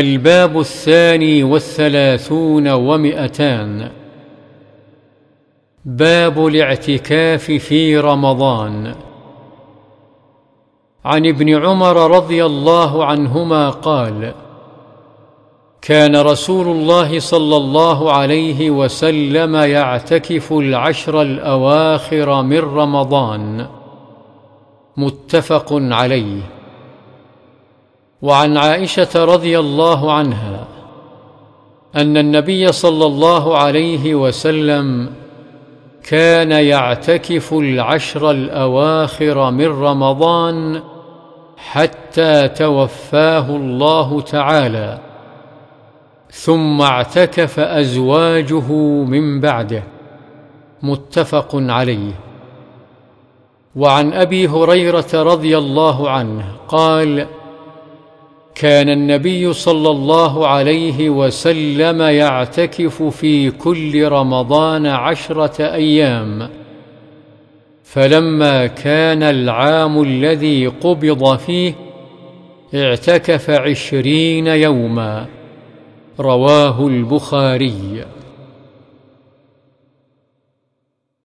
الباب الثاني والثلاثون ومئتان. باب الاعتكاف في رمضان. عن ابن عمر رضي الله عنهما قال كان رسول الله صلى الله عليه وسلم يعتكف العشر الأواخر من رمضان. متفق عليه. وعن عائشة رضي الله عنها أن النبي صلى الله عليه وسلم كان يعتكف العشر الأواخر من رمضان حتى توفاه الله تعالى ثم اعتكف أزواجه من بعده متفق عليه. وعن أبي هريرة رضي الله عنه قال كان النبي صلى الله عليه وسلم يعتكف في كل رمضان عشرة أيام. فلما كان العام الذي قبض فيه اعتكف عشرين يوما. رواه البخاري.